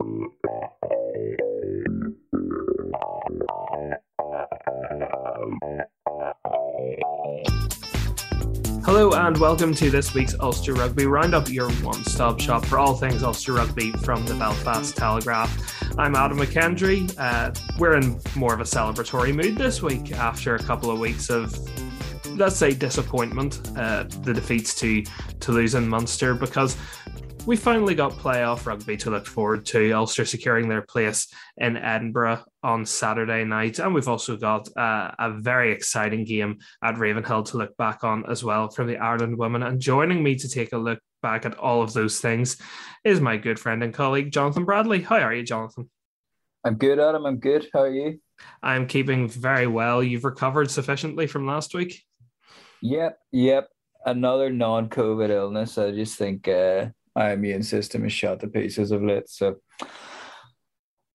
Hello and welcome to this week's Ulster Rugby Roundup, your one stop shop for all things Ulster Rugby from the Belfast Telegraph. I'm Adam McKendry. Uh, we're in more of a celebratory mood this week after a couple of weeks of, let's say, disappointment, uh, the defeats to Toulouse and Munster, because we finally got playoff rugby to look forward to. Ulster securing their place in Edinburgh on Saturday night. And we've also got uh, a very exciting game at Ravenhill to look back on as well from the Ireland women. And joining me to take a look back at all of those things is my good friend and colleague, Jonathan Bradley. How are you, Jonathan? I'm good, Adam. I'm good. How are you? I'm keeping very well. You've recovered sufficiently from last week? Yep, yep. Another non COVID illness. I just think uh, my immune system is shot to pieces of late. So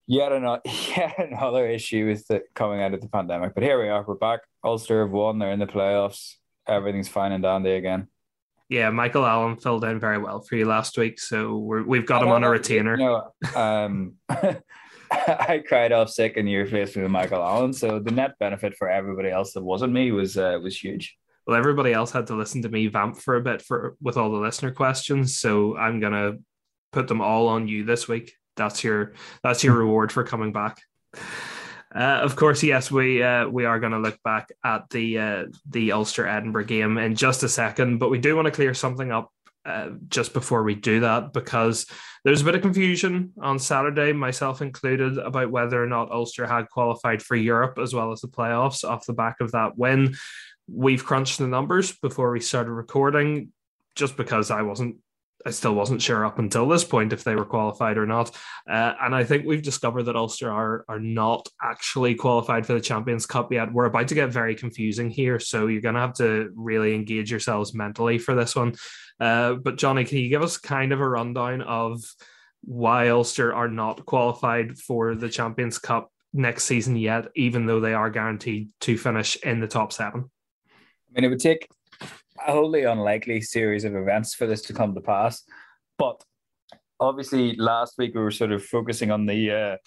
yet another yet another issue with the coming out of the pandemic. But here we are. We're back. Ulster have won. They're in the playoffs. Everything's fine and dandy again. Yeah, Michael Allen filled in very well for you last week, so we have got him on a retainer. You know, um, I cried off sick, and you replaced me with Michael Allen. So the net benefit for everybody else that wasn't me was uh, was huge well, everybody else had to listen to me vamp for a bit for with all the listener questions. So I'm gonna put them all on you this week. That's your that's your reward for coming back. Uh, of course, yes, we uh, we are going to look back at the uh, the Ulster Edinburgh game in just a second, but we do want to clear something up uh, just before we do that because there's a bit of confusion on Saturday, myself included, about whether or not Ulster had qualified for Europe as well as the playoffs off the back of that win we've crunched the numbers before we started recording just because I wasn't I still wasn't sure up until this point if they were qualified or not. Uh, and I think we've discovered that Ulster are, are not actually qualified for the Champions Cup yet. We're about to get very confusing here. So you're going to have to really engage yourselves mentally for this one. Uh, but, Johnny, can you give us kind of a rundown of why Ulster are not qualified for the Champions Cup next season yet, even though they are guaranteed to finish in the top seven? I mean, it would take a wholly unlikely series of events for this to come to pass. But obviously, last week we were sort of focusing on the uh,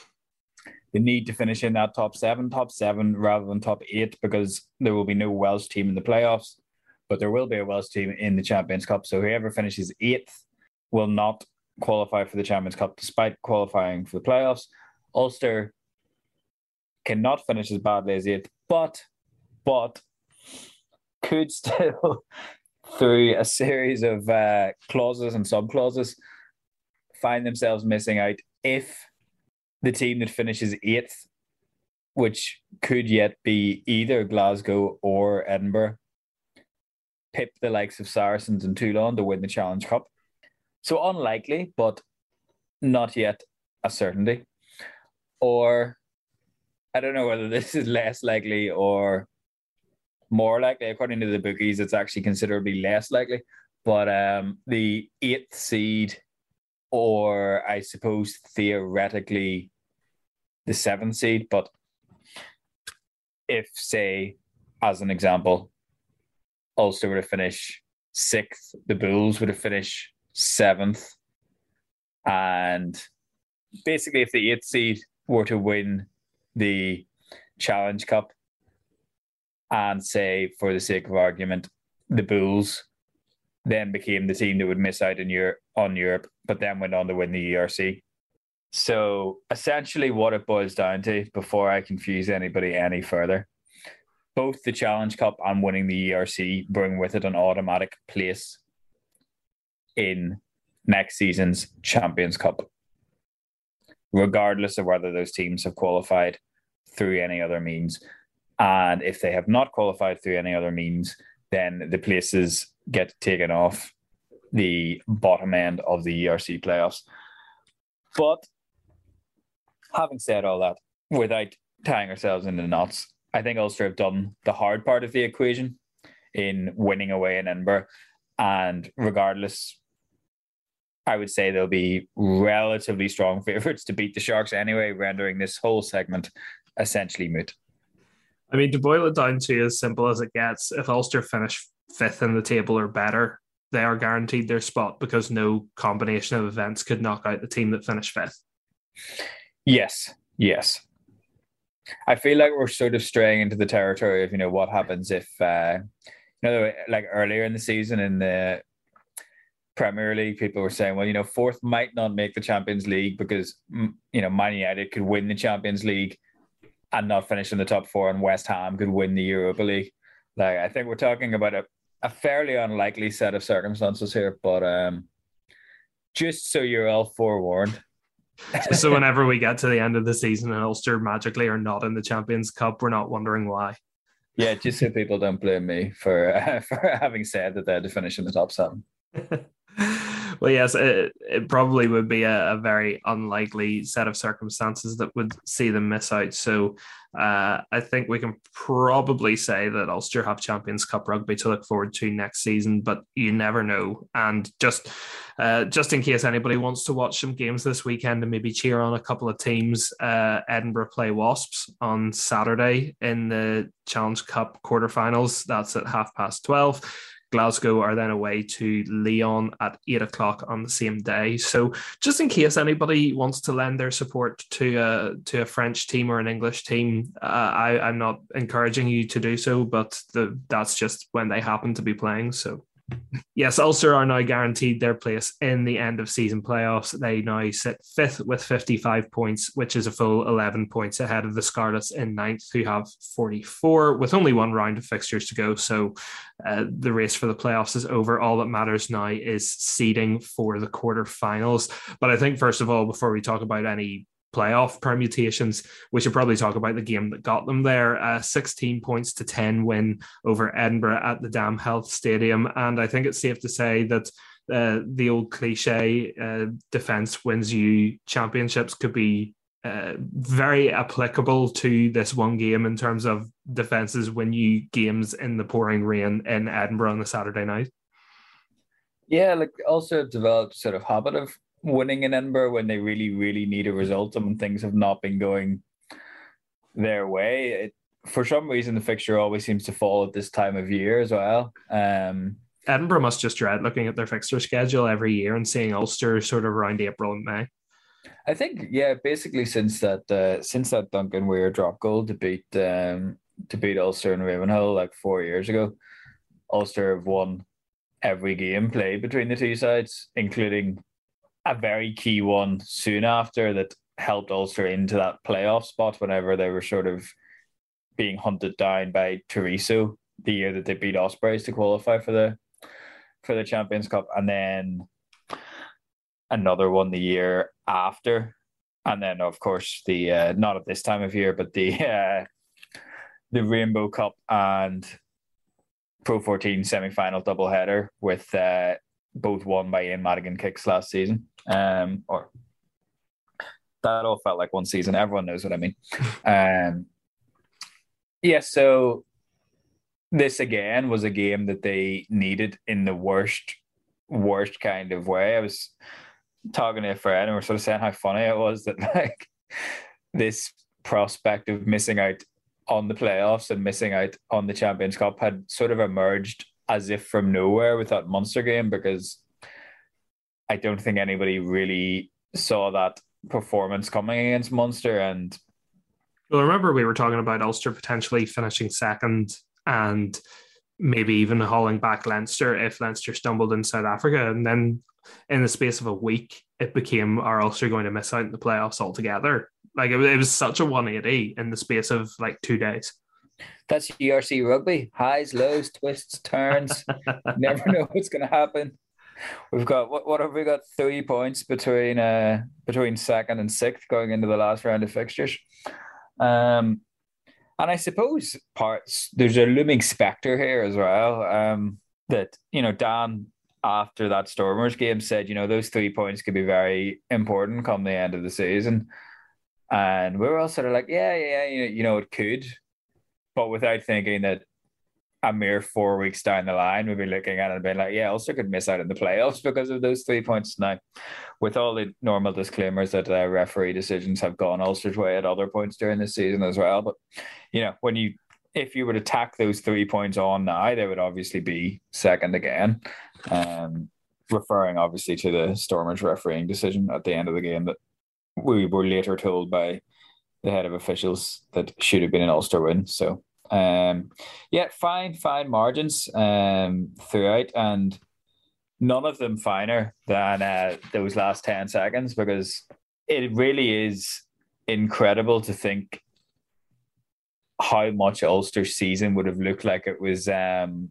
the need to finish in that top seven, top seven rather than top eight, because there will be no Welsh team in the playoffs, but there will be a Welsh team in the Champions Cup. So whoever finishes eighth will not qualify for the Champions Cup, despite qualifying for the playoffs. Ulster cannot finish as badly as eighth, but but could still, through a series of uh, clauses and sub clauses, find themselves missing out if the team that finishes eighth, which could yet be either Glasgow or Edinburgh, pip the likes of Saracens and Toulon to win the Challenge Cup. So unlikely, but not yet a certainty. Or I don't know whether this is less likely or more likely. According to the bookies, it's actually considerably less likely. But um, the eighth seed, or I suppose theoretically the seventh seed, but if, say, as an example, Ulster would have finished sixth, the Bulls would have finished seventh. And basically, if the eighth seed were to win the Challenge Cup, and say, for the sake of argument, the Bulls then became the team that would miss out in Europe, on Europe, but then went on to win the URC. So essentially, what it boils down to, before I confuse anybody any further, both the Challenge Cup and winning the URC bring with it an automatic place in next season's Champions Cup, regardless of whether those teams have qualified through any other means. And if they have not qualified through any other means, then the places get taken off the bottom end of the URC playoffs. But having said all that, without tying ourselves into knots, I think Ulster have done the hard part of the equation in winning away in Edinburgh. And regardless, I would say they'll be relatively strong favourites to beat the Sharks anyway, rendering this whole segment essentially moot. I mean, to boil it down to as simple as it gets, if Ulster finish fifth in the table or better, they are guaranteed their spot because no combination of events could knock out the team that finished fifth. Yes, yes. I feel like we're sort of straying into the territory of you know what happens if uh, you know like earlier in the season in the Premier League, people were saying, well, you know, fourth might not make the Champions League because you know Man United could win the Champions League and not finish in the top four, and West Ham could win the Europa League. Like I think we're talking about a, a fairly unlikely set of circumstances here, but um, just so you're all forewarned. so whenever we get to the end of the season and Ulster magically are not in the Champions Cup, we're not wondering why. Yeah, just so people don't blame me for uh, for having said that they had to finish in the top seven. well, yes, it, it probably would be a, a, very unlikely set of circumstances that would see them miss out. So uh, I think we can probably say that Ulster have Champions Cup rugby to look forward to next season, but you never know. And just uh, just in case anybody wants to watch some games this weekend and maybe cheer on a couple of teams, uh, Edinburgh play Wasps on Saturday in the Challenge Cup quarterfinals. That's at half past 12. Glasgow are then away to Lyon at eight o'clock on the same day. So, just in case anybody wants to lend their support to a to a French team or an English team, uh, I, I'm not encouraging you to do so, but the, that's just when they happen to be playing. So, Yes, Ulster are now guaranteed their place in the end of season playoffs. They now sit fifth with 55 points, which is a full 11 points ahead of the Scarlets in ninth, who have 44, with only one round of fixtures to go. So uh, the race for the playoffs is over. All that matters now is seeding for the quarterfinals. But I think, first of all, before we talk about any playoff permutations. We should probably talk about the game that got them there. Uh, 16 points to 10 win over Edinburgh at the Dam Health Stadium. And I think it's safe to say that uh, the old cliche uh, defense wins you championships could be uh, very applicable to this one game in terms of defenses win you games in the pouring rain in Edinburgh on the Saturday night. Yeah, like also developed sort of habit of winning in Edinburgh when they really, really need a result and when things have not been going their way. It, for some reason, the fixture always seems to fall at this time of year as well. Um, Edinburgh must just dread looking at their fixture schedule every year and seeing Ulster sort of around April and May. I think, yeah, basically since that uh, since that Duncan Weir drop goal to beat um, to beat Ulster and Ravenhill like four years ago, Ulster have won every game played between the two sides, including a very key one soon after that helped Ulster into that playoff spot whenever they were sort of being hunted down by Treviso the year that they beat Ospreys to qualify for the for the Champions Cup, and then another one the year after, and then of course the uh, not at this time of year, but the uh, the Rainbow Cup and Pro 14 semi final double header with uh, both won by Ian Madigan kicks last season. Um, or that all felt like one season. Everyone knows what I mean. Um, yeah, so this again was a game that they needed in the worst, worst kind of way. I was talking to a friend and we are sort of saying how funny it was that like this prospect of missing out on the playoffs and missing out on the Champions Cup had sort of emerged as if from nowhere with that Munster game because I don't think anybody really saw that performance coming against Munster. And well, remember we were talking about Ulster potentially finishing second and maybe even hauling back Leinster if Leinster stumbled in South Africa. And then in the space of a week, it became are Ulster going to miss out in the playoffs altogether? Like it, it was such a 180 in the space of like two days. That's URC rugby. Highs, lows, twists, turns. Never know what's going to happen. We've got what? What have we got? Three points between uh between second and sixth going into the last round of fixtures. Um, and I suppose parts there's a looming spectre here as well. Um, that you know Dan after that Stormers game said you know those three points could be very important come the end of the season, and we were all sort of like yeah yeah you know, you know it could, but without thinking that a mere four weeks down the line, we'd be looking at it and being like, yeah, Ulster could miss out in the playoffs because of those three points. Now, with all the normal disclaimers that uh, referee decisions have gone Ulster's way at other points during the season as well. But, you know, when you, if you would attack those three points on now, they would obviously be second again. Um, referring obviously to the Stormers refereeing decision at the end of the game that we were later told by the head of officials that should have been an Ulster win. So um, yeah, fine, fine margins um, throughout, and none of them finer than uh, those last ten seconds because it really is incredible to think how much Ulster's season would have looked like it was um,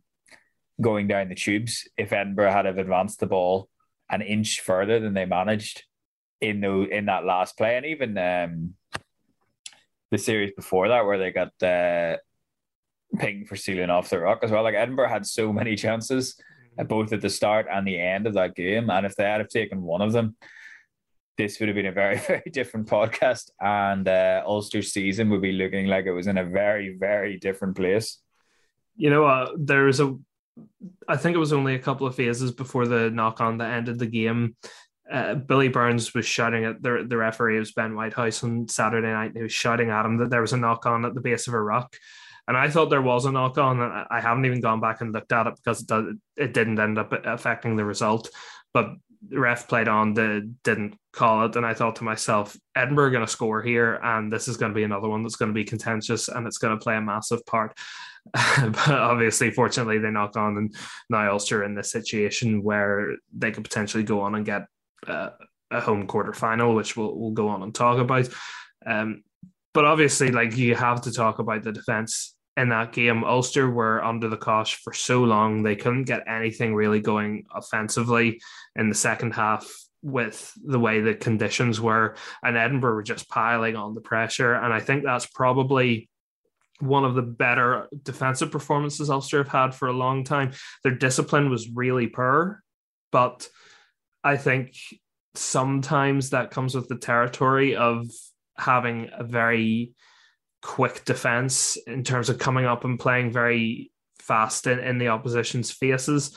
going down the tubes if Edinburgh had have advanced the ball an inch further than they managed in the in that last play, and even um, the series before that where they got uh, pinged for stealing off the ruck as well. Like Edinburgh had so many chances, uh, both at the start and the end of that game, and if they had have taken one of them, this would have been a very very different podcast, and uh, Ulster's season would be looking like it was in a very very different place. You know, uh, was a I think it was only a couple of phases before the knock on that ended the game. Uh, Billy Burns was shouting at the, the referee, it was Ben Whitehouse on Saturday night. He was shouting at him that there was a knock on at the base of a ruck. And I thought there was a knock on. and I haven't even gone back and looked at it because it, does, it didn't end up affecting the result. But the ref played on, the, didn't call it. And I thought to myself, Edinburgh are going to score here. And this is going to be another one that's going to be contentious and it's going to play a massive part. but obviously, fortunately, they knock on, and now Ulster in this situation where they could potentially go on and get uh, a home quarter final, which we'll, we'll go on and talk about. Um, but obviously, like you have to talk about the defense in that game. Ulster were under the cosh for so long they couldn't get anything really going offensively in the second half with the way the conditions were, and Edinburgh were just piling on the pressure. And I think that's probably one of the better defensive performances Ulster have had for a long time. Their discipline was really poor, but I think sometimes that comes with the territory of having a very quick defense in terms of coming up and playing very fast in, in the opposition's faces.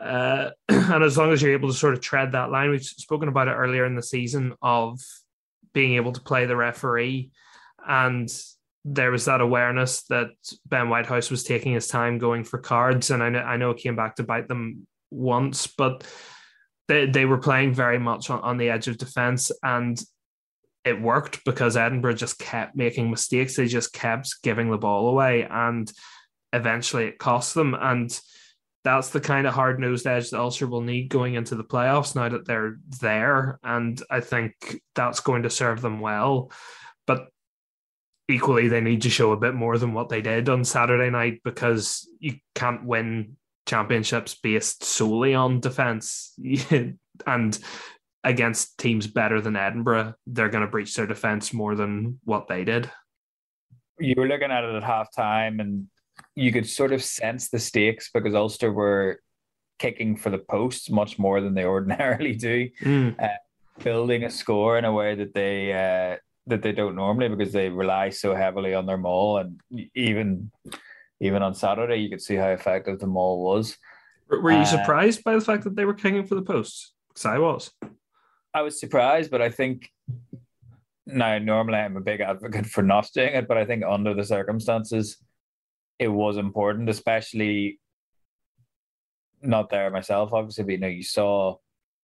Uh, and as long as you're able to sort of tread that line, we've spoken about it earlier in the season of being able to play the referee. And there was that awareness that Ben Whitehouse was taking his time going for cards, and I know I know it came back to bite them once, but they they were playing very much on, on the edge of defense, and it worked because Edinburgh just kept making mistakes. They just kept giving the ball away, and eventually it cost them. And that's the kind of hard nosed edge that Ulster will need going into the playoffs now that they're there. And I think that's going to serve them well. But equally they need to show a bit more than what they did on Saturday night because you can't win championships based solely on defense and against teams better than Edinburgh they're going to breach their defense more than what they did you were looking at it at halftime and you could sort of sense the stakes because Ulster were kicking for the posts much more than they ordinarily do mm. uh, building a score in a way that they uh, that they don't normally because they rely so heavily on their maul and even even on Saturday you could see how effective the maul was. Were you uh, surprised by the fact that they were kicking for the posts? Because I was. I was surprised, but I think now normally I'm a big advocate for not doing it, but I think under the circumstances it was important, especially not there myself, obviously, but you know, you saw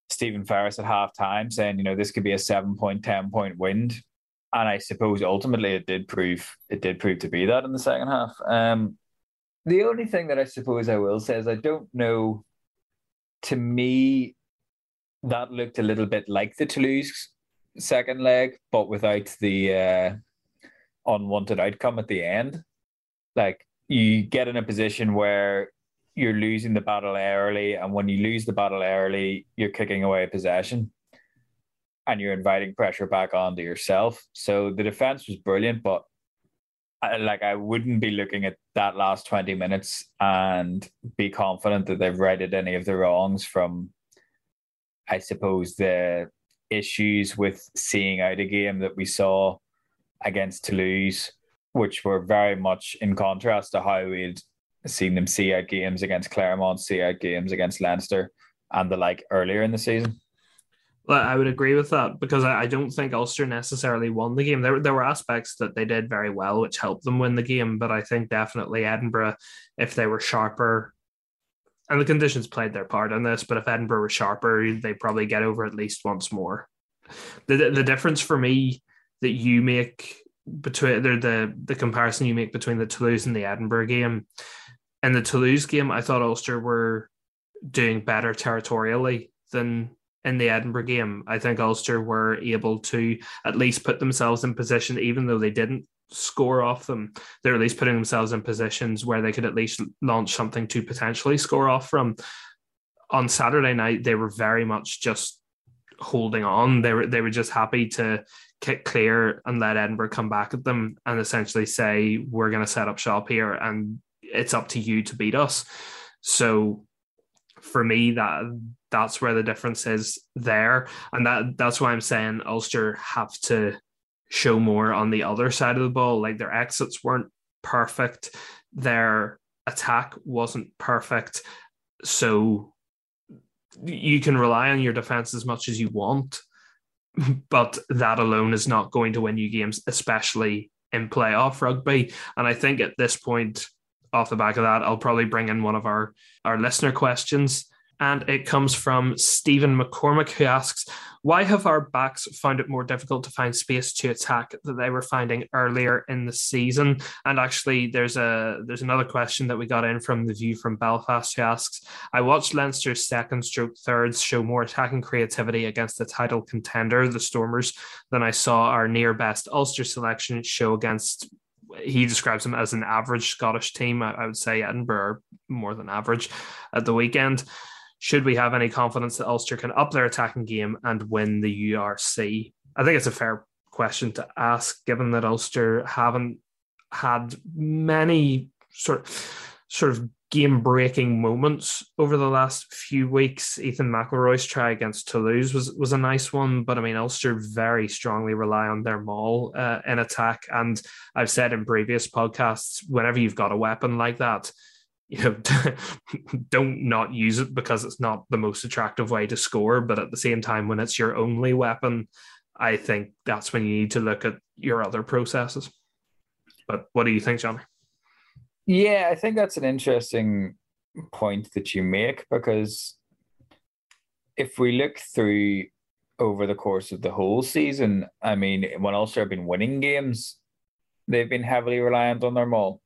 Stephen Ferris at half time saying, you know, this could be a seven point, 10 point wind and I suppose ultimately it did prove it did prove to be that in the second half. Um, the only thing that I suppose I will say is I don't know. To me, that looked a little bit like the Toulouse second leg, but without the uh, unwanted outcome at the end. Like you get in a position where you're losing the battle early, and when you lose the battle early, you're kicking away possession and you're inviting pressure back onto yourself. So the defense was brilliant, but I, like I wouldn't be looking at that last 20 minutes and be confident that they've righted any of the wrongs from, I suppose, the issues with seeing out a game that we saw against Toulouse, which were very much in contrast to how we'd seen them see out games against Clermont, see out games against Leinster, and the like earlier in the season. I would agree with that because I, don't think Ulster necessarily won the game. There, there were aspects that they did very well, which helped them win the game. But I think definitely Edinburgh, if they were sharper, and the conditions played their part in this, but if Edinburgh were sharper, they probably get over at least once more. The the difference for me that you make between the the the comparison you make between the Toulouse and the Edinburgh game. In the Toulouse game, I thought Ulster were doing better territorially than in the Edinburgh game. I think Ulster were able to at least put themselves in position, even though they didn't score off them. They're at least putting themselves in positions where they could at least launch something to potentially score off from. On Saturday night, they were very much just holding on. They were they were just happy to kick clear and let Edinburgh come back at them and essentially say, We're gonna set up shop here and it's up to you to beat us. So for me, that that's where the difference is there. And that that's why I'm saying Ulster have to show more on the other side of the ball. Like their exits weren't perfect, their attack wasn't perfect. So you can rely on your defense as much as you want, but that alone is not going to win you games, especially in playoff rugby. And I think at this point, off the back of that, I'll probably bring in one of our, our listener questions and it comes from Stephen McCormick, who asks, Why have our backs found it more difficult to find space to attack that they were finding earlier in the season? And actually, there's a there's another question that we got in from the view from Belfast who asks, I watched Leinster's second stroke thirds show more attacking creativity against the title contender, the Stormers, than I saw our near best Ulster selection show against he describes them as an average Scottish team. I, would say Edinburgh more than average at the weekend should we have any confidence that Ulster can up their attacking game and win the URC? I think it's a fair question to ask, given that Ulster haven't had many sort of, sort of game breaking moments over the last few weeks. Ethan McIlroy's try against Toulouse was was a nice one, but I mean Ulster very strongly rely on their maul uh, in attack, and I've said in previous podcasts, whenever you've got a weapon like that you know don't not use it because it's not the most attractive way to score but at the same time when it's your only weapon i think that's when you need to look at your other processes. But what do you think johnny? Yeah i think that's an interesting point that you make because if we look through over the course of the whole season i mean when ulster have been winning games they've been heavily reliant on their maul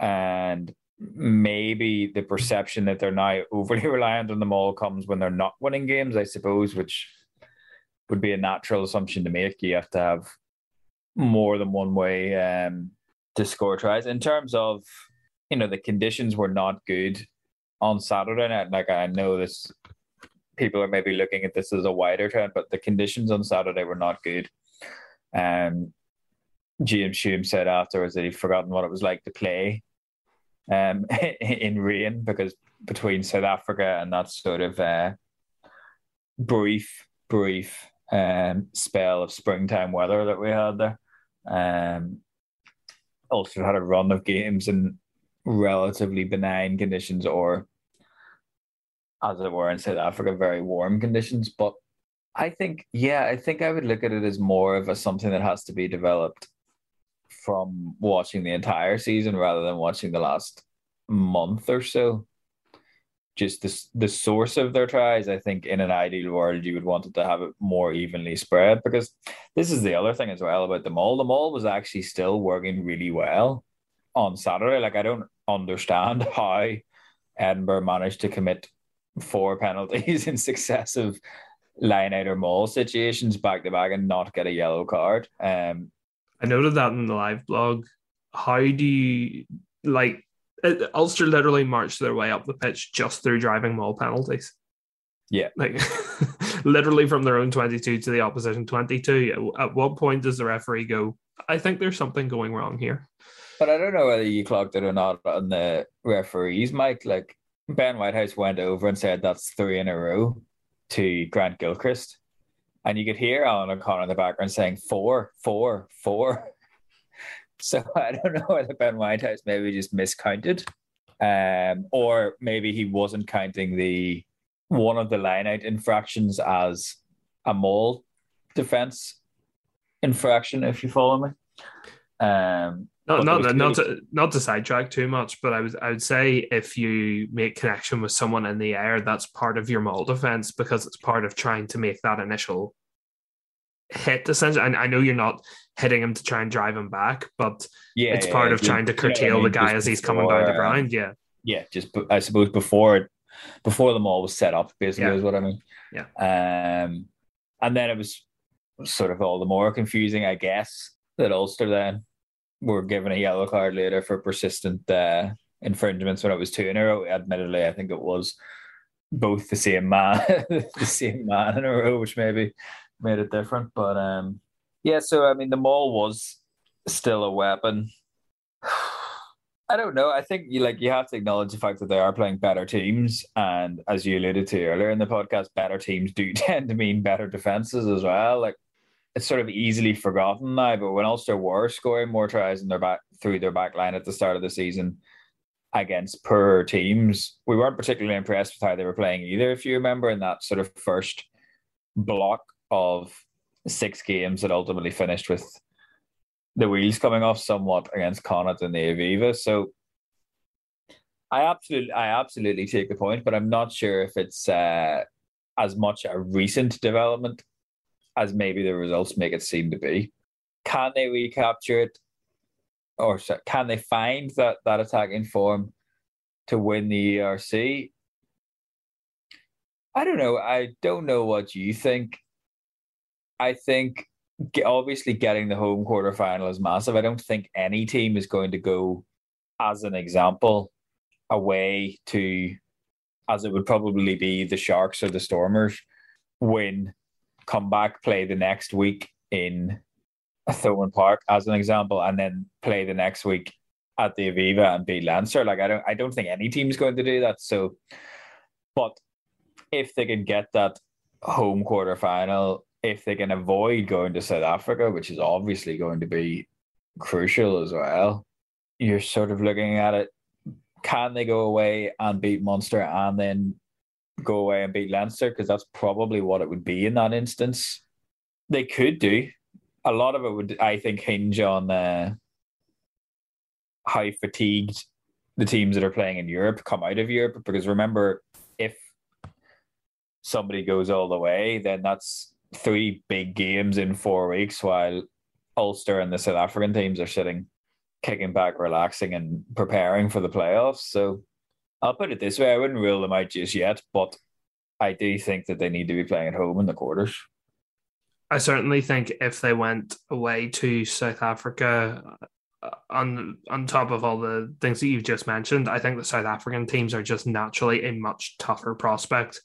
and maybe the perception that they're now overly reliant on the maul comes when they're not winning games, I suppose, which would be a natural assumption to make. You have to have more than one way um, to score tries. In terms of, you know, the conditions were not good on Saturday night. Like I know this, people are maybe looking at this as a wider trend, but the conditions on Saturday were not good. Um, James Hume said afterwards that he'd forgotten what it was like to play um, in rain because between South Africa and that sort of uh, brief, brief um, spell of springtime weather that we had there. Um, Ulster had a run of games in relatively benign conditions, or as it were in South Africa, very warm conditions. But I think, yeah, I think I would look at it as more of a something that has to be developed from watching the entire season rather than watching the last month or so. Just the, the source of their tries, I think in an ideal world, you would want it to have it more evenly spread because this is the other thing as well about the maul. The maul was actually still working really well on Saturday. Like, I don't understand how Edinburgh managed to commit four penalties in successive line out or maul situations back to back and not get a yellow card. Um, I noted that in the live blog. How do you like it, Ulster literally marched their way up the pitch just through driving maul penalties? Yeah, like literally from their own 22 to the opposition 22. At what point does the referee go, I think there's something going wrong here? But I don't know whether you clocked it or not on the referees, mic. Like Ben Whitehouse went over and said that's three in a row to Grant Gilchrist. And you could hear Alan O'Connor in the background saying four, four, four. So I don't know whether Ben Whitehouse maybe just miscounted, um, or maybe he wasn't counting the one of the line out infractions as a maul defense infraction, if you follow me. Um, not not not to, not to sidetrack too much, but I would I would say if you make connection with someone in the air, that's part of your maul defense because it's part of trying to make that initial hit essentially. And I know you're not hitting him to try and drive him back, but Yeah, it's yeah, part yeah. of trying to You know what I curtail the guy as he's coming down the um, ground. Yeah. yeah, just I suppose before before the maul was set up, basically Yeah. is what I mean. Yeah. Um, and then it was sort of all the more confusing, I guess, that Ulster then were given a yellow card later for persistent uh, infringements when it was two in a row. Admittedly, I think it was both the same man, the same man in a row, which maybe made it different. But um, yeah, so I mean, the maul was still a weapon. I don't know. I think you like you have to acknowledge the fact that they are playing better teams, and as you alluded to earlier in the podcast, better teams do tend to mean better defenses as well. Like it's sort of easily forgotten now, but when Ulster were scoring more tries in their back through their back line at the start of the season against poor teams, we weren't particularly impressed with how they were playing either. If you remember in that sort of first block of six games that ultimately finished with the wheels coming off somewhat against Connacht and the Aviva. So I absolutely I absolutely take the point, but I'm not sure if it's uh, as much a recent development as maybe the results make it seem to be. Can they recapture it, or can they find that that attacking form to win the URC? I don't know. I don't know what you think. I think obviously getting the home quarterfinal is massive. I don't think any team is going to go, as an example, away to, as it would probably be the Sharks or the Stormers, win, come back, play the next week in Thomond Park, as an example, and then play the next week at the Aviva and beat Leinster. Like I don't, I don't think any team's going to do that. So, but if they can get that home quarterfinal, if they can avoid going to South Africa, which is obviously going to be crucial as well, you're sort of looking at it. Can they go away and beat Munster and then go away and beat Leinster? Because that's probably what it would be in that instance. They could do. A lot of it would, I think, hinge on uh, how fatigued the teams that are playing in Europe come out of Europe. Because remember, if somebody goes all the way, then that's three big games in four weeks while Ulster and the South African teams are sitting, kicking back, relaxing, and preparing for the playoffs. So I'll put it this way I wouldn't rule them out just yet, but I do think that they need to be playing at home in the quarters. I certainly think if they went away to South Africa, uh, on on top of all the things that you've just mentioned, I think the South African teams are just naturally a much tougher prospect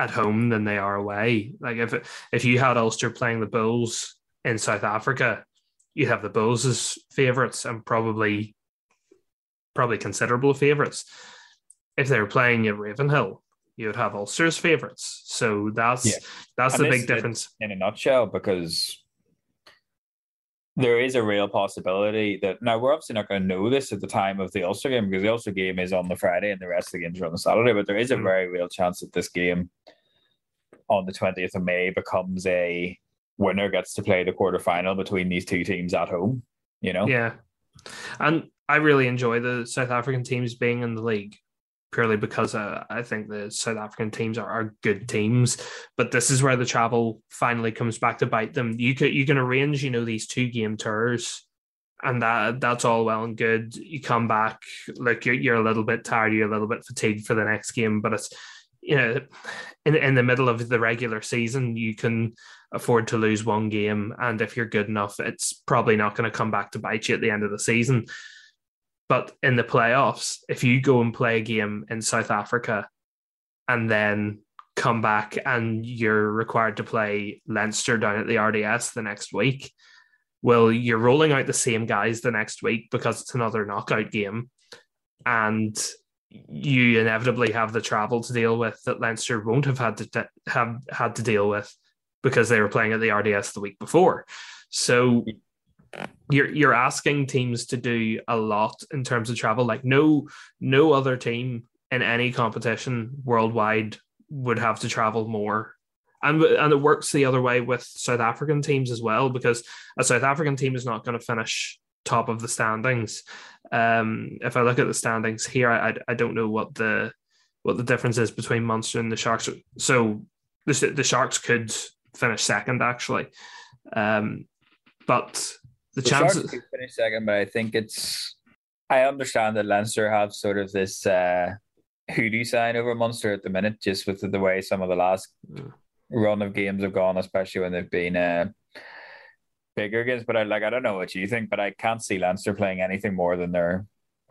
at home than they are away. Like if if you had Ulster playing the Bulls in South Africa, you'd have the Bulls as favourites and probably probably considerable favourites. If they were playing at Ravenhill, you would have Ulster's favourites. So that's Yeah. that's And the big difference. in a nutshell because there is a real possibility that now we're obviously not going to know this at the time of the Ulster game because the Ulster game is on the Friday and the rest of the games are on the Saturday, but there is a Mm. very real chance that this game on the 20th of May becomes a winner gets to play the quarterfinal between these two teams at home, you know? Yeah. And I really enjoy the South African teams being in the league purely because uh, I think the South African teams are, are good teams. But this is where the travel finally comes back to bite them. You can you can arrange, you know, these two game tours, and that that's all well and good. You come back, like you're, you're a little bit tired, you're a little bit fatigued for the next game, but it's you know, in in the middle of the regular season, you can afford to lose one game, and if you're good enough, it's probably not going to come back to bite you at the end of the season. But in the playoffs, if you go and play a game in South Africa and then come back and you're required to play Leinster down at the RDS the next week, well, you're rolling out the same guys the next week because it's another knockout game. And you inevitably have the travel to deal with that Leinster won't have had to t- have had to deal with because they were playing at the RDS the week before. So you're you're asking teams to do a lot in terms of travel. Like no no other team in any competition worldwide would have to travel more. And, and it works the other way with South African teams as well, because a South African team is not going to finish top of the standings. Um, if I look at the standings here, I, I don't know what the what the difference is between Munster and the Sharks. So the, the Sharks could finish second actually. Um, but the, The chances. Finish second, but I think it's. I understand that Leinster have sort of this uh, hoodoo sign over Munster at the minute, just with the way some of the last Mm. run of games have gone, especially when they've been uh, bigger games. But I like I don't know what you think, but I can't see Leinster playing anything more than their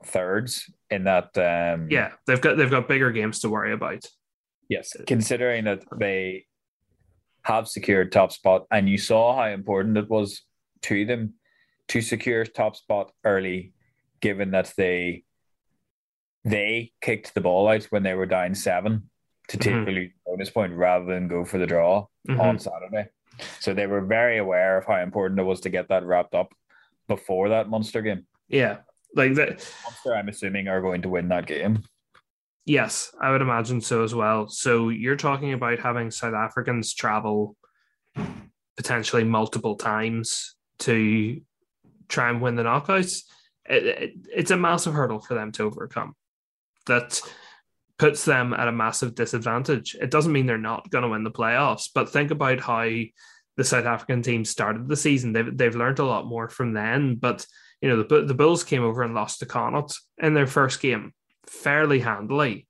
thirds in that. Um, Yeah, they've got they've got bigger games to worry about. Yes, considering that they have secured top spot, and you saw how important it was to them to secure top spot early, given that they they kicked the ball out when they were down seven to take Mhm. the lead bonus point rather than go for the draw Mhm. on Saturday. So they were very aware of how important it was to get that wrapped up before that Munster game. Yeah, like that. Munster, I'm assuming, are going to win that game. Yes, I would imagine so as well. So you're talking about having South Africans travel potentially multiple times to try and win the knockouts. It, it, it's a massive hurdle for them to overcome. That puts them at a massive disadvantage. It doesn't mean they're not going to win the playoffs, but think about how the South African team started the season. They've they've learned a lot more from then. But you know the the Bulls came over and lost to Connacht in their first game fairly handily.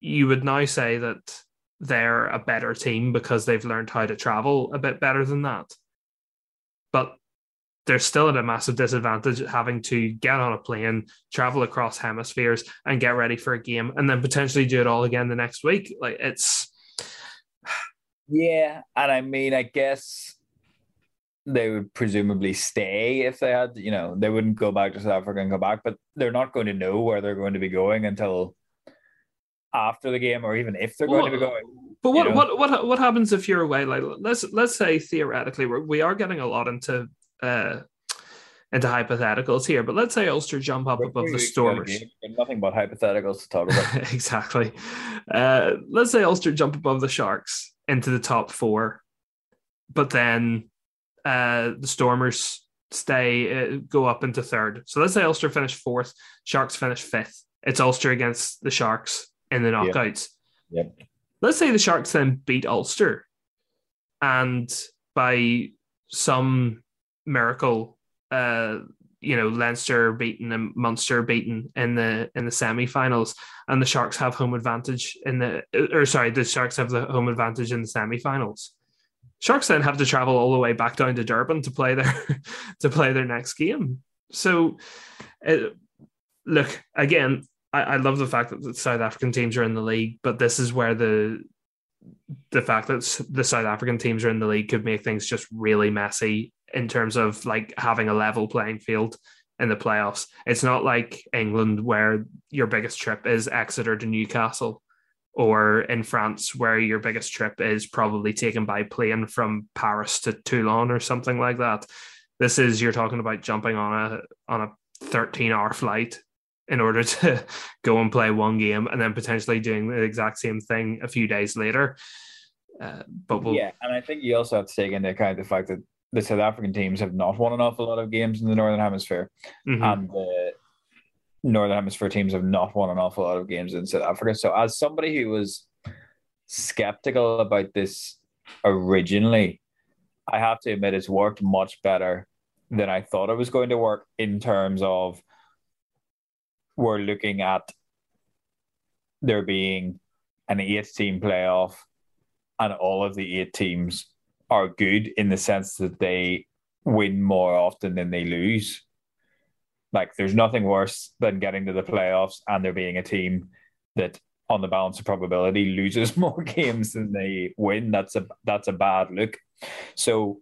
You would now say that they're a better team because they've learned how to travel a bit better than that. But they're still at a massive disadvantage having to get on a plane, travel across hemispheres, and get ready for a game, and then potentially do it all again the next week. Like it's Yeah, and I mean, I guess they would presumably stay if they had, you know, they wouldn't go back to South Africa and go back, but they're not going to know where they're going to be going until after the game, or even if they're going to be going. But you what know? what what what happens if you're away? Like let's let's say theoretically we're, we are getting a lot into uh into hypotheticals here, but let's say Ulster jump up above the Stormers. Nothing but hypotheticals to talk about. exactly. Uh, let's say Ulster jump above the Sharks into the top four, but then uh, the Stormers stay uh, go up into third. So let's say Ulster finish fourth, Sharks finish fifth. It's Ulster against the Sharks in the Yep. knockouts. Yep. Let's say the Sharks then beat Ulster, and by some miracle, uh, you know, Leinster beaten and Munster beaten in the in the semi-finals, and the Sharks have home advantage in the or sorry, the Sharks have the home advantage in the semi-finals. Sharks then have to travel all the way back down to Durban to play their to play their next game. So, it, look again. I, I love the fact that the South African teams are in the league, but this is where the the fact that the South African teams are in the league could make things just really messy in terms of like having a level playing field in the playoffs. It's not like England where your biggest trip is Exeter to Newcastle or in France where your biggest trip is probably taken by plane from Paris to Toulon or something like that. This is you're talking about jumping on a on a 13 hour flight in order to go and play one game and then potentially doing the exact same thing a few days later. Uh, but we'll, yeah, and I think you also have to take into account the fact that the South African teams have not won an awful lot of games in the Northern Hemisphere, mhm. and the Northern Hemisphere teams have not won an awful lot of games in South Africa. So, as somebody who was skeptical about this originally, I have to admit it's worked much better than I thought it was going to work in terms of we're looking at there being an eight team playoff and all of the eight teams are good in the sense that they win more often than they lose. Like there's nothing worse than getting to the playoffs and there being a team that on the balance of probability loses more games than they win. That's a that's a bad look. So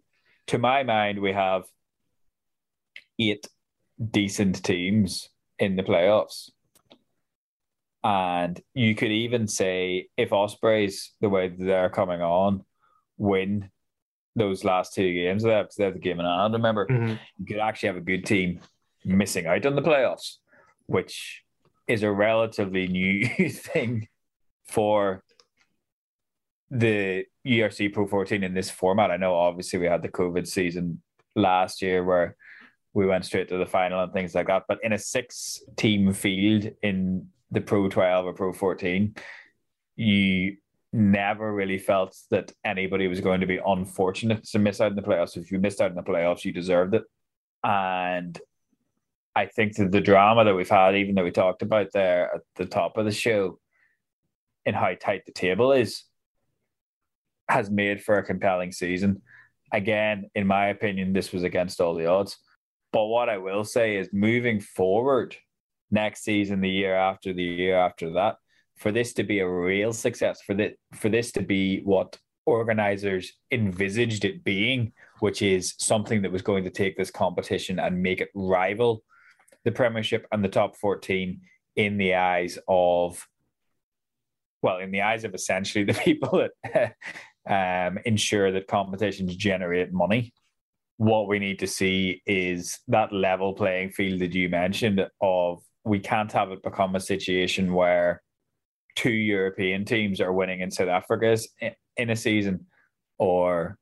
to my mind, we have eight decent teams in the playoffs. And you could even say if Ospreys, the way they're coming on, win those last two games, they have, they have the game in hand. Remember, Mhm. you could actually have a good team missing out on the playoffs, which is a relatively new thing for the URC Pro 14 in this format. I know obviously we had the COVID season last year where we went straight to the final and things like that, but in a six team field in the Pro 12 or Pro 14, you never really felt that anybody was going to be unfortunate to miss out in the playoffs. If you missed out in the playoffs, you deserved it. And I think that the drama that we've had, even though we talked about there at the top of the show, in how tight the table is, has made for a compelling season. Again, in my opinion, this was against all the odds. But what I will say is moving forward next season, the year after, the year after that, for this to be a real success, for that for this to be what organizers envisaged it being, which is something that was going to take this competition and make it rival the Premiership and the top 14 in the eyes of, well, in the eyes of essentially the people that um, ensure that competitions generate money. What we need to see is that level playing field that you mentioned of we can't have it become a situation where two European teams that are winning in South Africa's in a season, or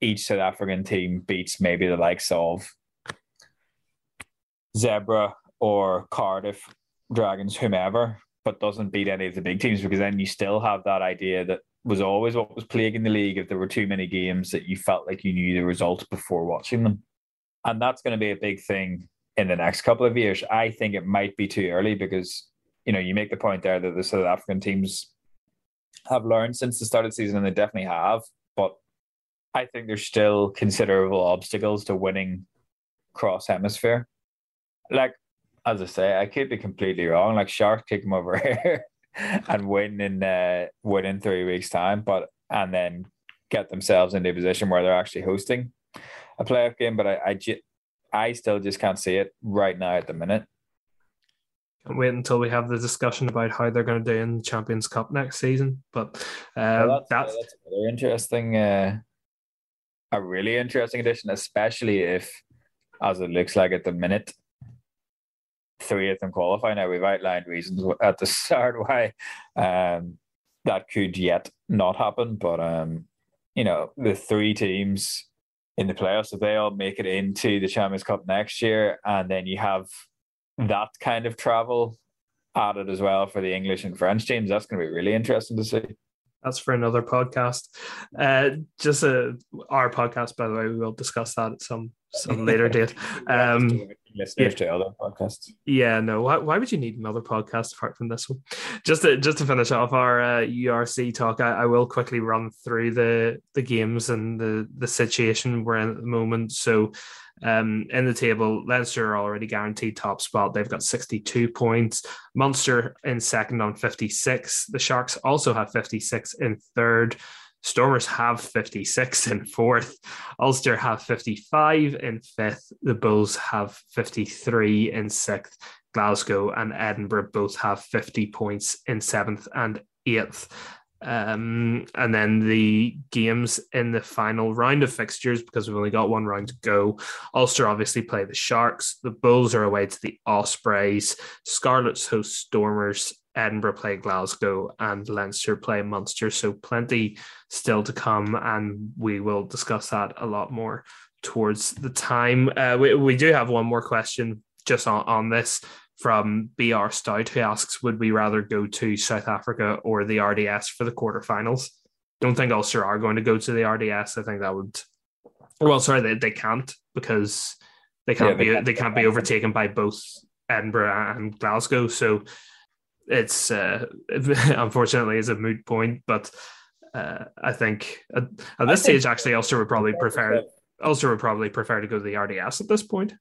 each South African team beats maybe the likes of Zebre or Cardiff Dragons, whomever, but doesn't beat any of the big teams because then you still have that idea that was always what was plaguing the league if there were too many games that you felt like you knew the results before watching them. And that's going to be a big thing in the next couple of years. I think it might be too early because you know, you make the point there that the South African teams have learned since the start of the season, and they definitely have. But I think there's still considerable obstacles to winning cross hemisphere. Like, as I say, I could be completely wrong. Like, Shark kick them over here and win in uh, win in three weeks' time, but and then get themselves into a position where they're actually hosting a playoff game. But I, I, I still just can't see it right now at the minute wait until we have the discussion about how they're going to do in the Champions Cup next season. But uh, well, that's, that's, that's another interesting, uh, a really interesting addition, especially if, as it looks like at the minute, three of them qualify. Now we've outlined reasons at the start why um, that could yet not happen, but um, you know the three teams in the playoffs, if they all make it into the Champions Cup next year, and then you have that kind of travel added as well for the English and French teams. That's going to be really interesting to see. That's for another podcast. Uh, just a, our podcast, by the way. We will discuss that at some some later date. Um, listeners yeah. to other podcasts. Yeah, no. Why, why would you need another podcast apart from this one? Just to just to finish off our uh, URC talk, I, I, will quickly run through the the games and the the situation we're in at the moment. So um, in the table, Leinster are already guaranteed top spot. They've got 62 points. Munster in second on 56. The Sharks also have 56 in third. Stormers have 56 in fourth. Ulster have 55 in fifth. The Bulls have 53 in sixth. Glasgow and Edinburgh both have 50 points in seventh and eighth. Um, and then the games in the final round of fixtures, because we've only got one round to go. Ulster obviously play the Sharks. The Bulls are away to the Ospreys. Scarlets host Stormers. Edinburgh play Glasgow and Leinster play Munster. So plenty still to come, and we will discuss that a lot more towards the time. Uh, we, we do have one more question just on, on this from BR Stout, who asks, Would we rather go to South Africa or the RDS for the quarterfinals? Don't think Ulster are going to go to the RDS. I think that would, well, sorry, they, they can't because they can't yeah, they be can't. they can't be overtaken by both Edinburgh and Glasgow. So it's uh, unfortunately is a moot point, but uh, I think at, at this stage, actually, Ulster would probably prefer Ulster would probably prefer to go to the RDS at this point.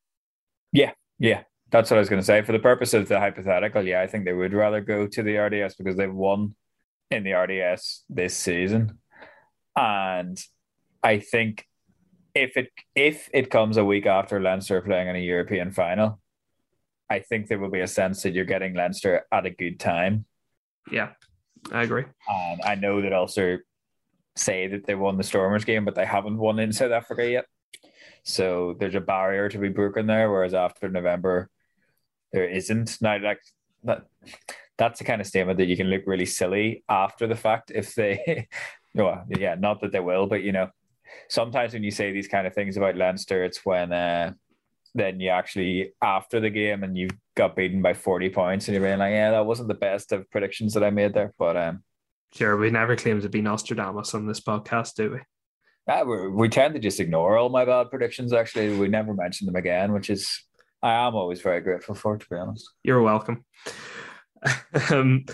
Yeah, yeah, that's what I was going to say. For the purpose of the hypothetical, yeah, I think they would rather go to the RDS because they've won in the RDS this season, and I think if it if it comes a week after Leinster playing in a European final, I think there will be a sense that you're getting Leinster at a good time. Yeah, I agree. And I know that Ulster say that they won the Stormers game, but they haven't won in South Africa yet. So there's a barrier to be broken there. Whereas after November, there isn't. Now, like that, that's the kind of statement that you can look really silly after the fact if they, well, yeah, not that they will, but you know, sometimes when you say these kind of things about Leinster, it's when uh, then you actually after the game and you got beaten by 40 points and you're being like, yeah, that wasn't the best of predictions that I made there. But um Sure, we never claim to be Nostradamus on this podcast, do we? Uh, we we tend to just ignore all my bad predictions. Actually, we never mention them again, which is I am always very grateful for. To be honest, you're welcome. um,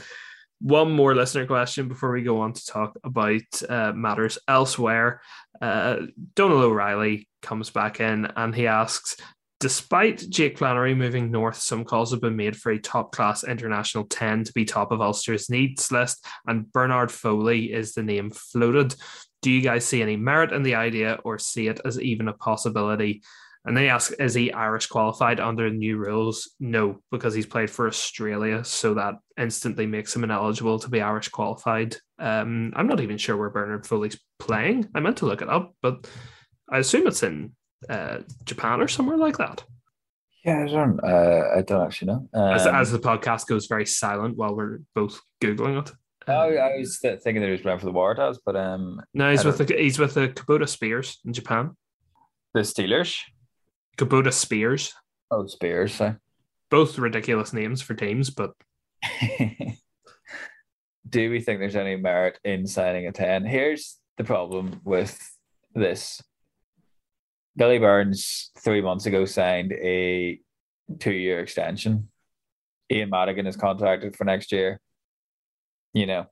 one more listener question before we go on to talk about uh, matters elsewhere. Uh, Donald O'Reilly comes back in and he asks Despite Jake Flannery moving north, some calls have been made for a top class international 10 to be top of Ulster's needs list, and Bernard Foley is the name floated. Do you guys see any merit in the idea or see it as even a possibility? And they ask, is he Irish qualified under the new rules? No, because he's played for Australia, so that instantly makes him ineligible to be Irish qualified. Um, I'm not even sure where Bernard Foley's playing. I meant to look it up, but I assume it's in uh, Japan or somewhere like that. Yeah, I don't. Uh, I don't actually know. Um, as, as, the podcast goes very silent while we're both googling it. Um, I, I was thinking that he was playing for the Waratahs, but um, no, he's with the he's with the Kubota Spears in Japan. The Steelers. Kubota Spears. Oh, Spears. Sorry. Both ridiculous names for teams, but. Do we think there's any merit in signing a ten? Here's the problem with this Billy Burns three months ago signed a two year extension. Ian Madigan is contracted for next year. You know,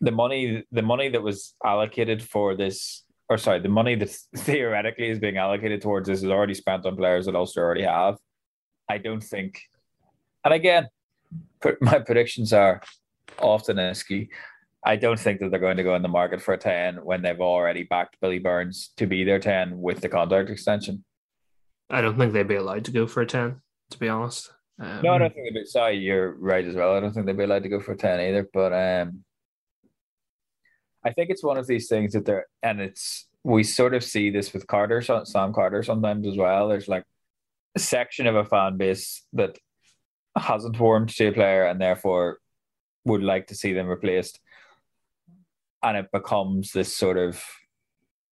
the money the money that was allocated for this or sorry, the money that theoretically is being allocated towards this is already spent on players that Ulster already have. I don't think and again, my predictions are often risky. I don't think that they're going to go in the market for a 10 when they've already backed Billy Burns to be their 10 with the contract extension. I don't think they'd be allowed to go for a 10, to be honest. Um, no, I don't think they'd be. Sorry, you're right as well. I don't think they'd be allowed to go for a 10 either. But um, I think it's one of these things that they're, and it's, we sort of see this with Carter, Sam Carter sometimes as well. There's like a section of a fan base that hasn't warmed to a player and therefore would like to see them replaced. And it becomes this sort of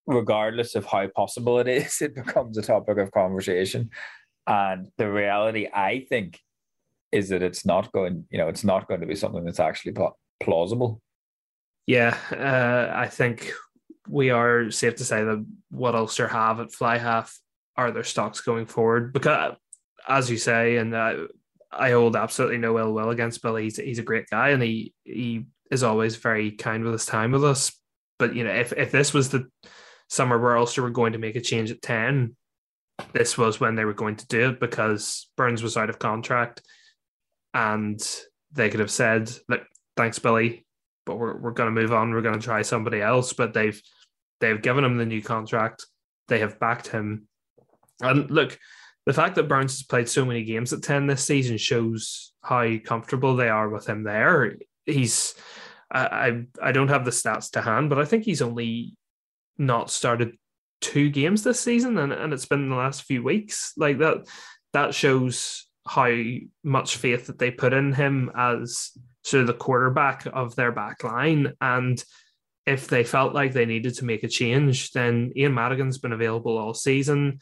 regardless of how possible it is it becomes a topic of conversation. And the reality i think is that it's not going you know it's not going to be something that's actually plausible yeah uh, i think we are safe to say that what ulster have at fly half are their stocks going forward. Because as you say and uh, i hold absolutely no ill will against billy. He's, he's a great guy and he he is always very kind with his time with us. But you know, if if this was the summer where Ulster were going to make a change at ten, this was when they were going to do it because Burns was out of contract, and they could have said, "Look, thanks, Billy, but we're we're going to move on. We're going to try somebody else." But they've they've given him the new contract. They have backed him, and look, the fact that Burns has played so many games at ten this season shows how comfortable they are with him there. He's I, I I don't have the stats to hand, but I think he's only not started two games this season, and, and it's been the last few weeks. Like that, that shows how much faith that they put in him as of the quarterback of their back line. And if they felt like they needed to make a change, then Ian Madigan's been available all season.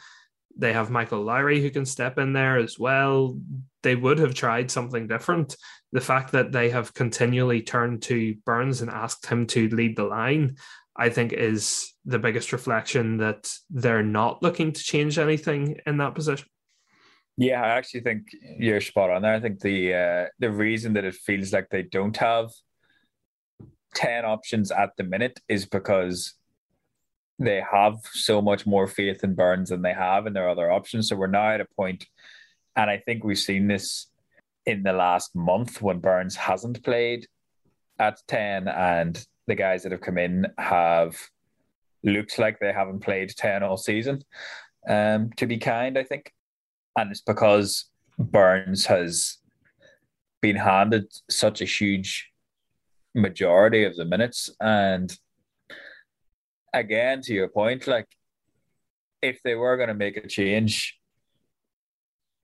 They have Michael Lowry who can step in there as well. They would have tried something different the fact that they have continually turned to Burns and asked him to lead the line, I think is the biggest reflection that they're not looking to change anything in that position. Yeah, I actually think you're spot on there. I think the uh, the reason that it feels like they don't have ten options at the minute is because they have so much more faith in Burns than they have in their other options. So we're now at a point, and I think we've seen this in the last month when Burns hasn't played at 10 and the guys that have come in have looked like they haven't played 10 all season. Um, to be kind, I think. And it's because Burns has been handed such a huge majority of the minutes. And again, to your point, like if they were going to make a change,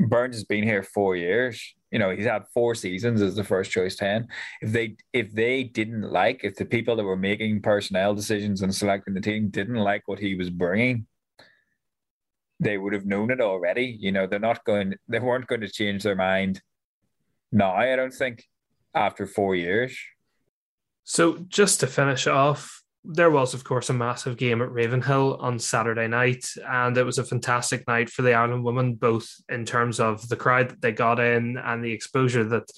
Burns has been here four years you know he's had four seasons as the first choice 10 if they if they didn't like if the people that were making personnel decisions and selecting the team didn't like what he was bringing they would have known it already. You know they're not going they weren't going to change their mind. Now i don't think after four years. So just to finish off, there was, of course, a massive game at Ravenhill on Saturday night, and it was a fantastic night for the Ireland women, both in terms of the crowd that they got in and the exposure that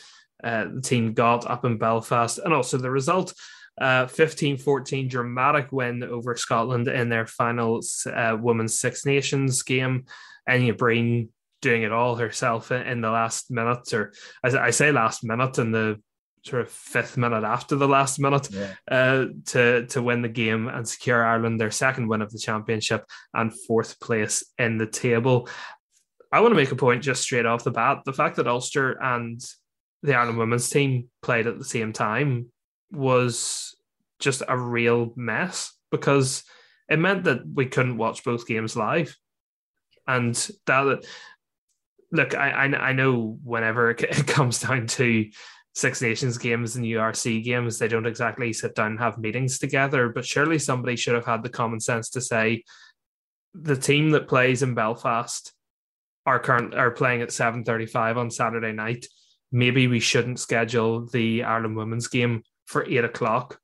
uh, the team got up in Belfast, and also the result. Uh, 15 14 dramatic win over Scotland in their final uh, Women's Six Nations game. Enya Breen doing it all herself in the last minute, or as I say last minute in the sort of fifth minute after the last minute yeah. uh, to to win the game and secure Ireland their second win of the championship and fourth place in the table. I want to make a point just straight off the bat: the fact that Ulster and the Ireland women's team played at the same time was just a real mess because it meant that we couldn't watch both games live, and that look, I I, I know whenever it comes down to Six Nations games and URC games, they don't exactly sit down and have meetings together. But surely somebody should have had the common sense to say the team that plays in Belfast are current are playing at 7:35 on Saturday night. Maybe we shouldn't schedule the Ireland women's game for eight o'clock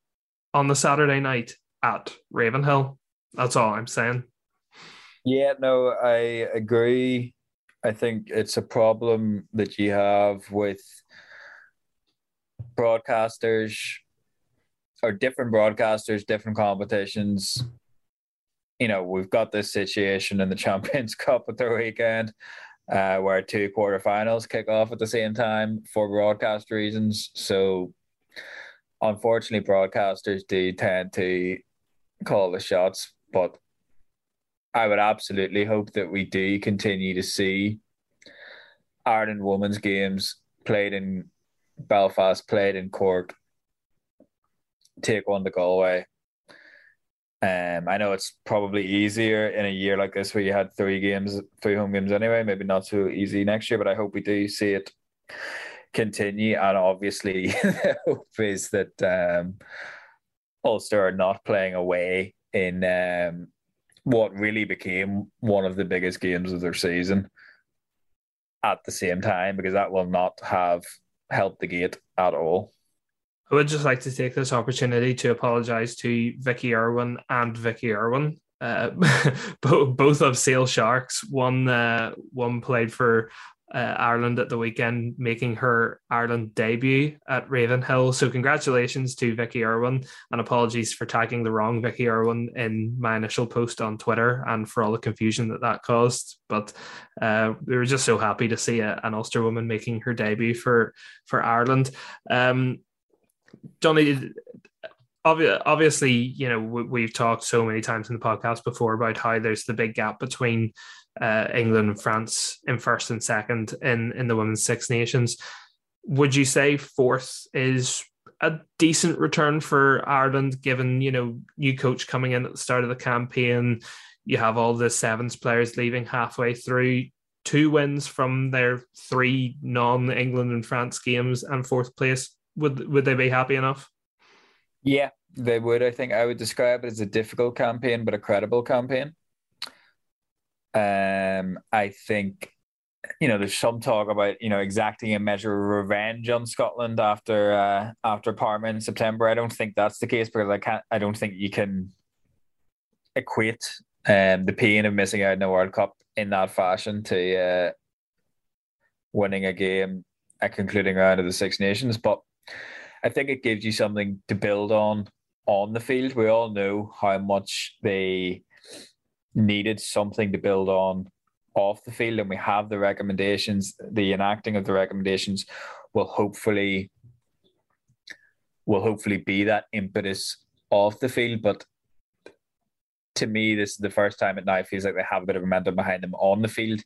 on the Saturday night at Ravenhill. That's all I'm saying. Yeah, no, I agree. I think it's a problem that you have with broadcasters or different broadcasters, different competitions. You know, we've got this situation in the Champions Cup at the weekend uh, where two quarterfinals kick off at the same time for broadcast reasons. So, unfortunately, broadcasters do tend to call the shots, but I would absolutely hope that we do continue to see Ireland women's games played in Belfast played in Cork, take one to Galway. Um, I know it's probably easier in a year like this where you had three games, three home games anyway. Maybe not so easy next year, but I hope we do see it continue. And obviously, the hope is that um, Ulster are not playing away in um, what really became one of the biggest games of their season at the same time, because that will not have helped the gate at all. I would just like to take this opportunity to apologise to Vicky Irwin and Vicky Irwin, uh, both of Sale Sharks. One uh, one played for uh, Ireland at the weekend, making her Ireland debut at Ravenhill. So congratulations to Vicky Irwin, and apologies for tagging the wrong Vicky Irwin in my initial post on Twitter and for all the confusion that that caused. But uh, we were just so happy to see a, an Ulster woman making her debut for for Ireland. Um, Johnny, obviously, you know, we've talked so many times in the podcast before about how there's the big gap between uh, England and France in first and second in in the women's Six Nations. Would you say fourth is a decent return for Ireland, given you know new coach coming in at the start of the campaign? You have all the sevens players leaving halfway through. Two wins from their three non-England and France games, and fourth place. Would would they be happy enough? Yeah, they would. I think I would describe it as a difficult campaign, but a credible campaign. Um, I think you know there's some talk about you know exacting a measure of revenge on Scotland after uh, after Parma in September. I don't think that's the case because I can't. I don't think you can equate um, the pain of missing out in the World Cup in that fashion to uh, winning a game at concluding round of the Six Nations. But I think it gives you something to build on on the field. We all know how much they needed something to build on off the field, and we have the recommendations. The enacting of the recommendations will hopefully will hopefully be that impetus off the field. But to me, this is the first time it now feels like they have a bit of momentum behind them on the field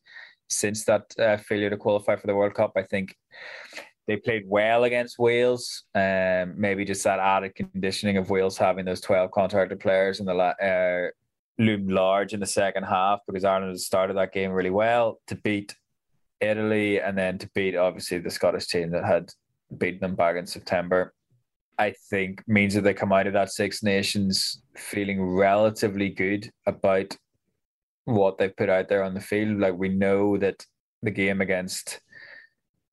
since that uh, failure to qualify for the World Cup. I think they played well against Wales. Um, maybe just that added conditioning of Wales having those twelve contracted players in the la- uh, loomed large in the second half because Ireland had started that game really well to beat Italy and then to beat obviously the Scottish team that had beaten them back in September. I think means that they come out of that Six Nations feeling relatively good about what they've put out there on the field. Like we know that the game against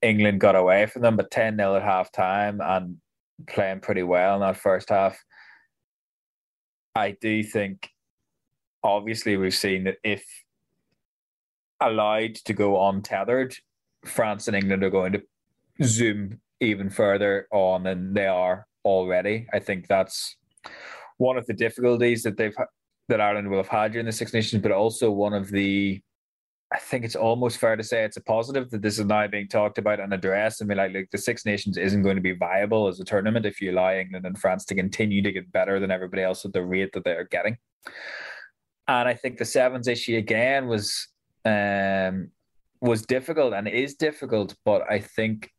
England got away from them, but 10 0 at half time and playing pretty well in that first half. I do think, obviously, we've seen that if allowed to go untethered, France and England are going to zoom even further on than they are already. I think that's one of the difficulties that they've that Ireland will have had during the Six Nations, but also one of the I think it's almost fair to say it's a positive that this is now being talked about and addressed. I mean, like, like the Six Nations isn't going to be viable as a tournament if you allow England and France to continue to get better than everybody else at the rate that they're getting. And I think the sevens issue again was um, was difficult and is difficult, but I think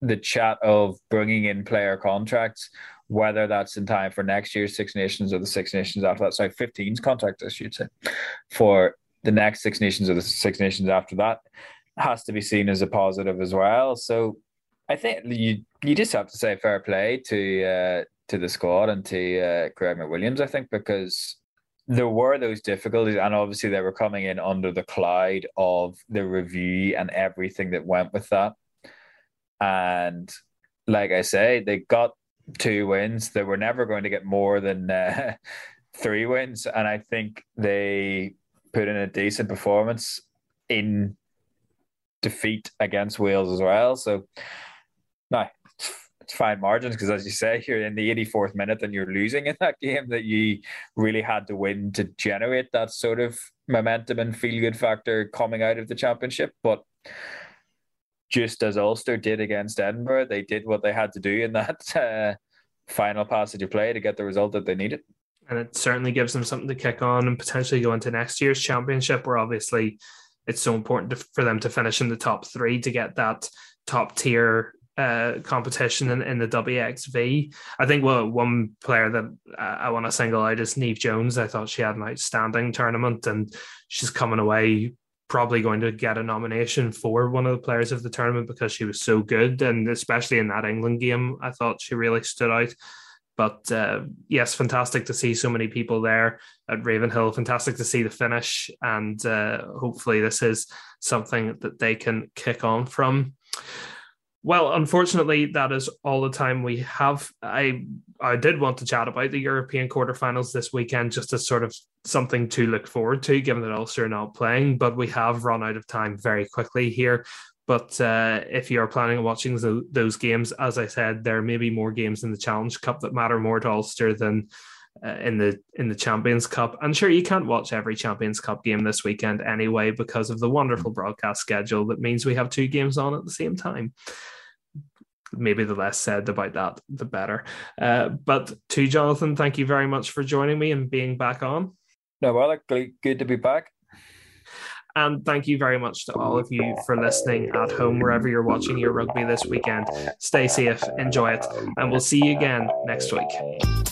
the chat of bringing in player contracts, whether that's in time for next year's Six Nations or the Six Nations after that, sorry, 15's contract, I should say, for the next Six Nations or the Six Nations after that, has to be seen as a positive as well. So I think you you just have to say fair play to uh, to the squad and to uh, Greg McWilliams, I think, because there were those difficulties, and obviously they were coming in under the cloud of the review and everything that went with that. And like I say, they got two wins. They were never going to get more than uh, three wins, and I think they put in a decent performance in defeat against Wales as well. So, no, fine margins because, as you say, you're in the 84th minute and you're losing in that game that you really had to win to generate that sort of momentum and feel good factor coming out of the championship. But just as Ulster did against Edinburgh, they did what they had to do in that uh, final passage of play to get the result that they needed. And it certainly gives them something to kick on and potentially go into next year's championship, where obviously it's so important to, for them to finish in the top three to get that top tier uh, competition in, in the WXV. I think well, one player that I want to single out is Neve Jones. I thought she had an outstanding tournament and she's coming away probably going to get a nomination for one of the players of the tournament because she was so good. And especially in that England game, I thought she really stood out. But uh, yes, fantastic to see so many people there at Ravenhill. Fantastic to see the finish. And uh, hopefully, this is something that they can kick on from. Well, unfortunately, that is all the time we have. I I did want to chat about the European quarterfinals this weekend, just as sort of something to look forward to, given that Ulster are not playing. But we have run out of time very quickly here. But uh, if you are planning on watching the, those games, as I said, there may be more games in the Challenge Cup that matter more to Ulster than uh, in the in the Champions Cup. And sure, you can't watch every Champions Cup game this weekend anyway because of the wonderful broadcast schedule that means we have two games on at the same time maybe the less said about that, the better. Uh, but to Jonathan, thank you very much for joining me and being back on. No, well, good to be back. And thank you very much to all of you for listening at home, wherever you're watching your rugby this weekend. Stay safe, enjoy it, and we'll see you again next week.